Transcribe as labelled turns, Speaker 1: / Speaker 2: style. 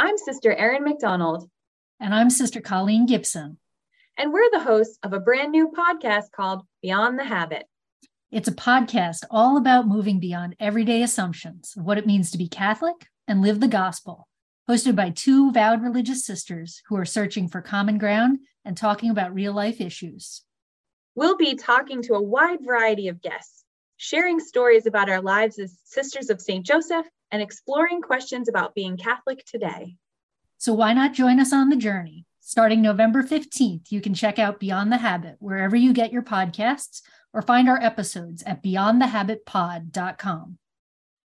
Speaker 1: I'm Sister Erin McDonald.
Speaker 2: And I'm Sister Colleen Gibson.
Speaker 1: And we're the hosts of a brand new podcast called Beyond the Habit.
Speaker 2: It's a podcast all about moving beyond everyday assumptions of what it means to be Catholic and live the gospel, hosted by two vowed religious sisters who are searching for common ground and talking about real life issues.
Speaker 1: We'll be talking to a wide variety of guests, sharing stories about our lives as Sisters of St. Joseph and exploring questions about being Catholic today.
Speaker 2: So why not join us on the journey? Starting November 15th, you can check out Beyond the Habit wherever you get your podcasts or find our episodes at beyondthehabitpod.com.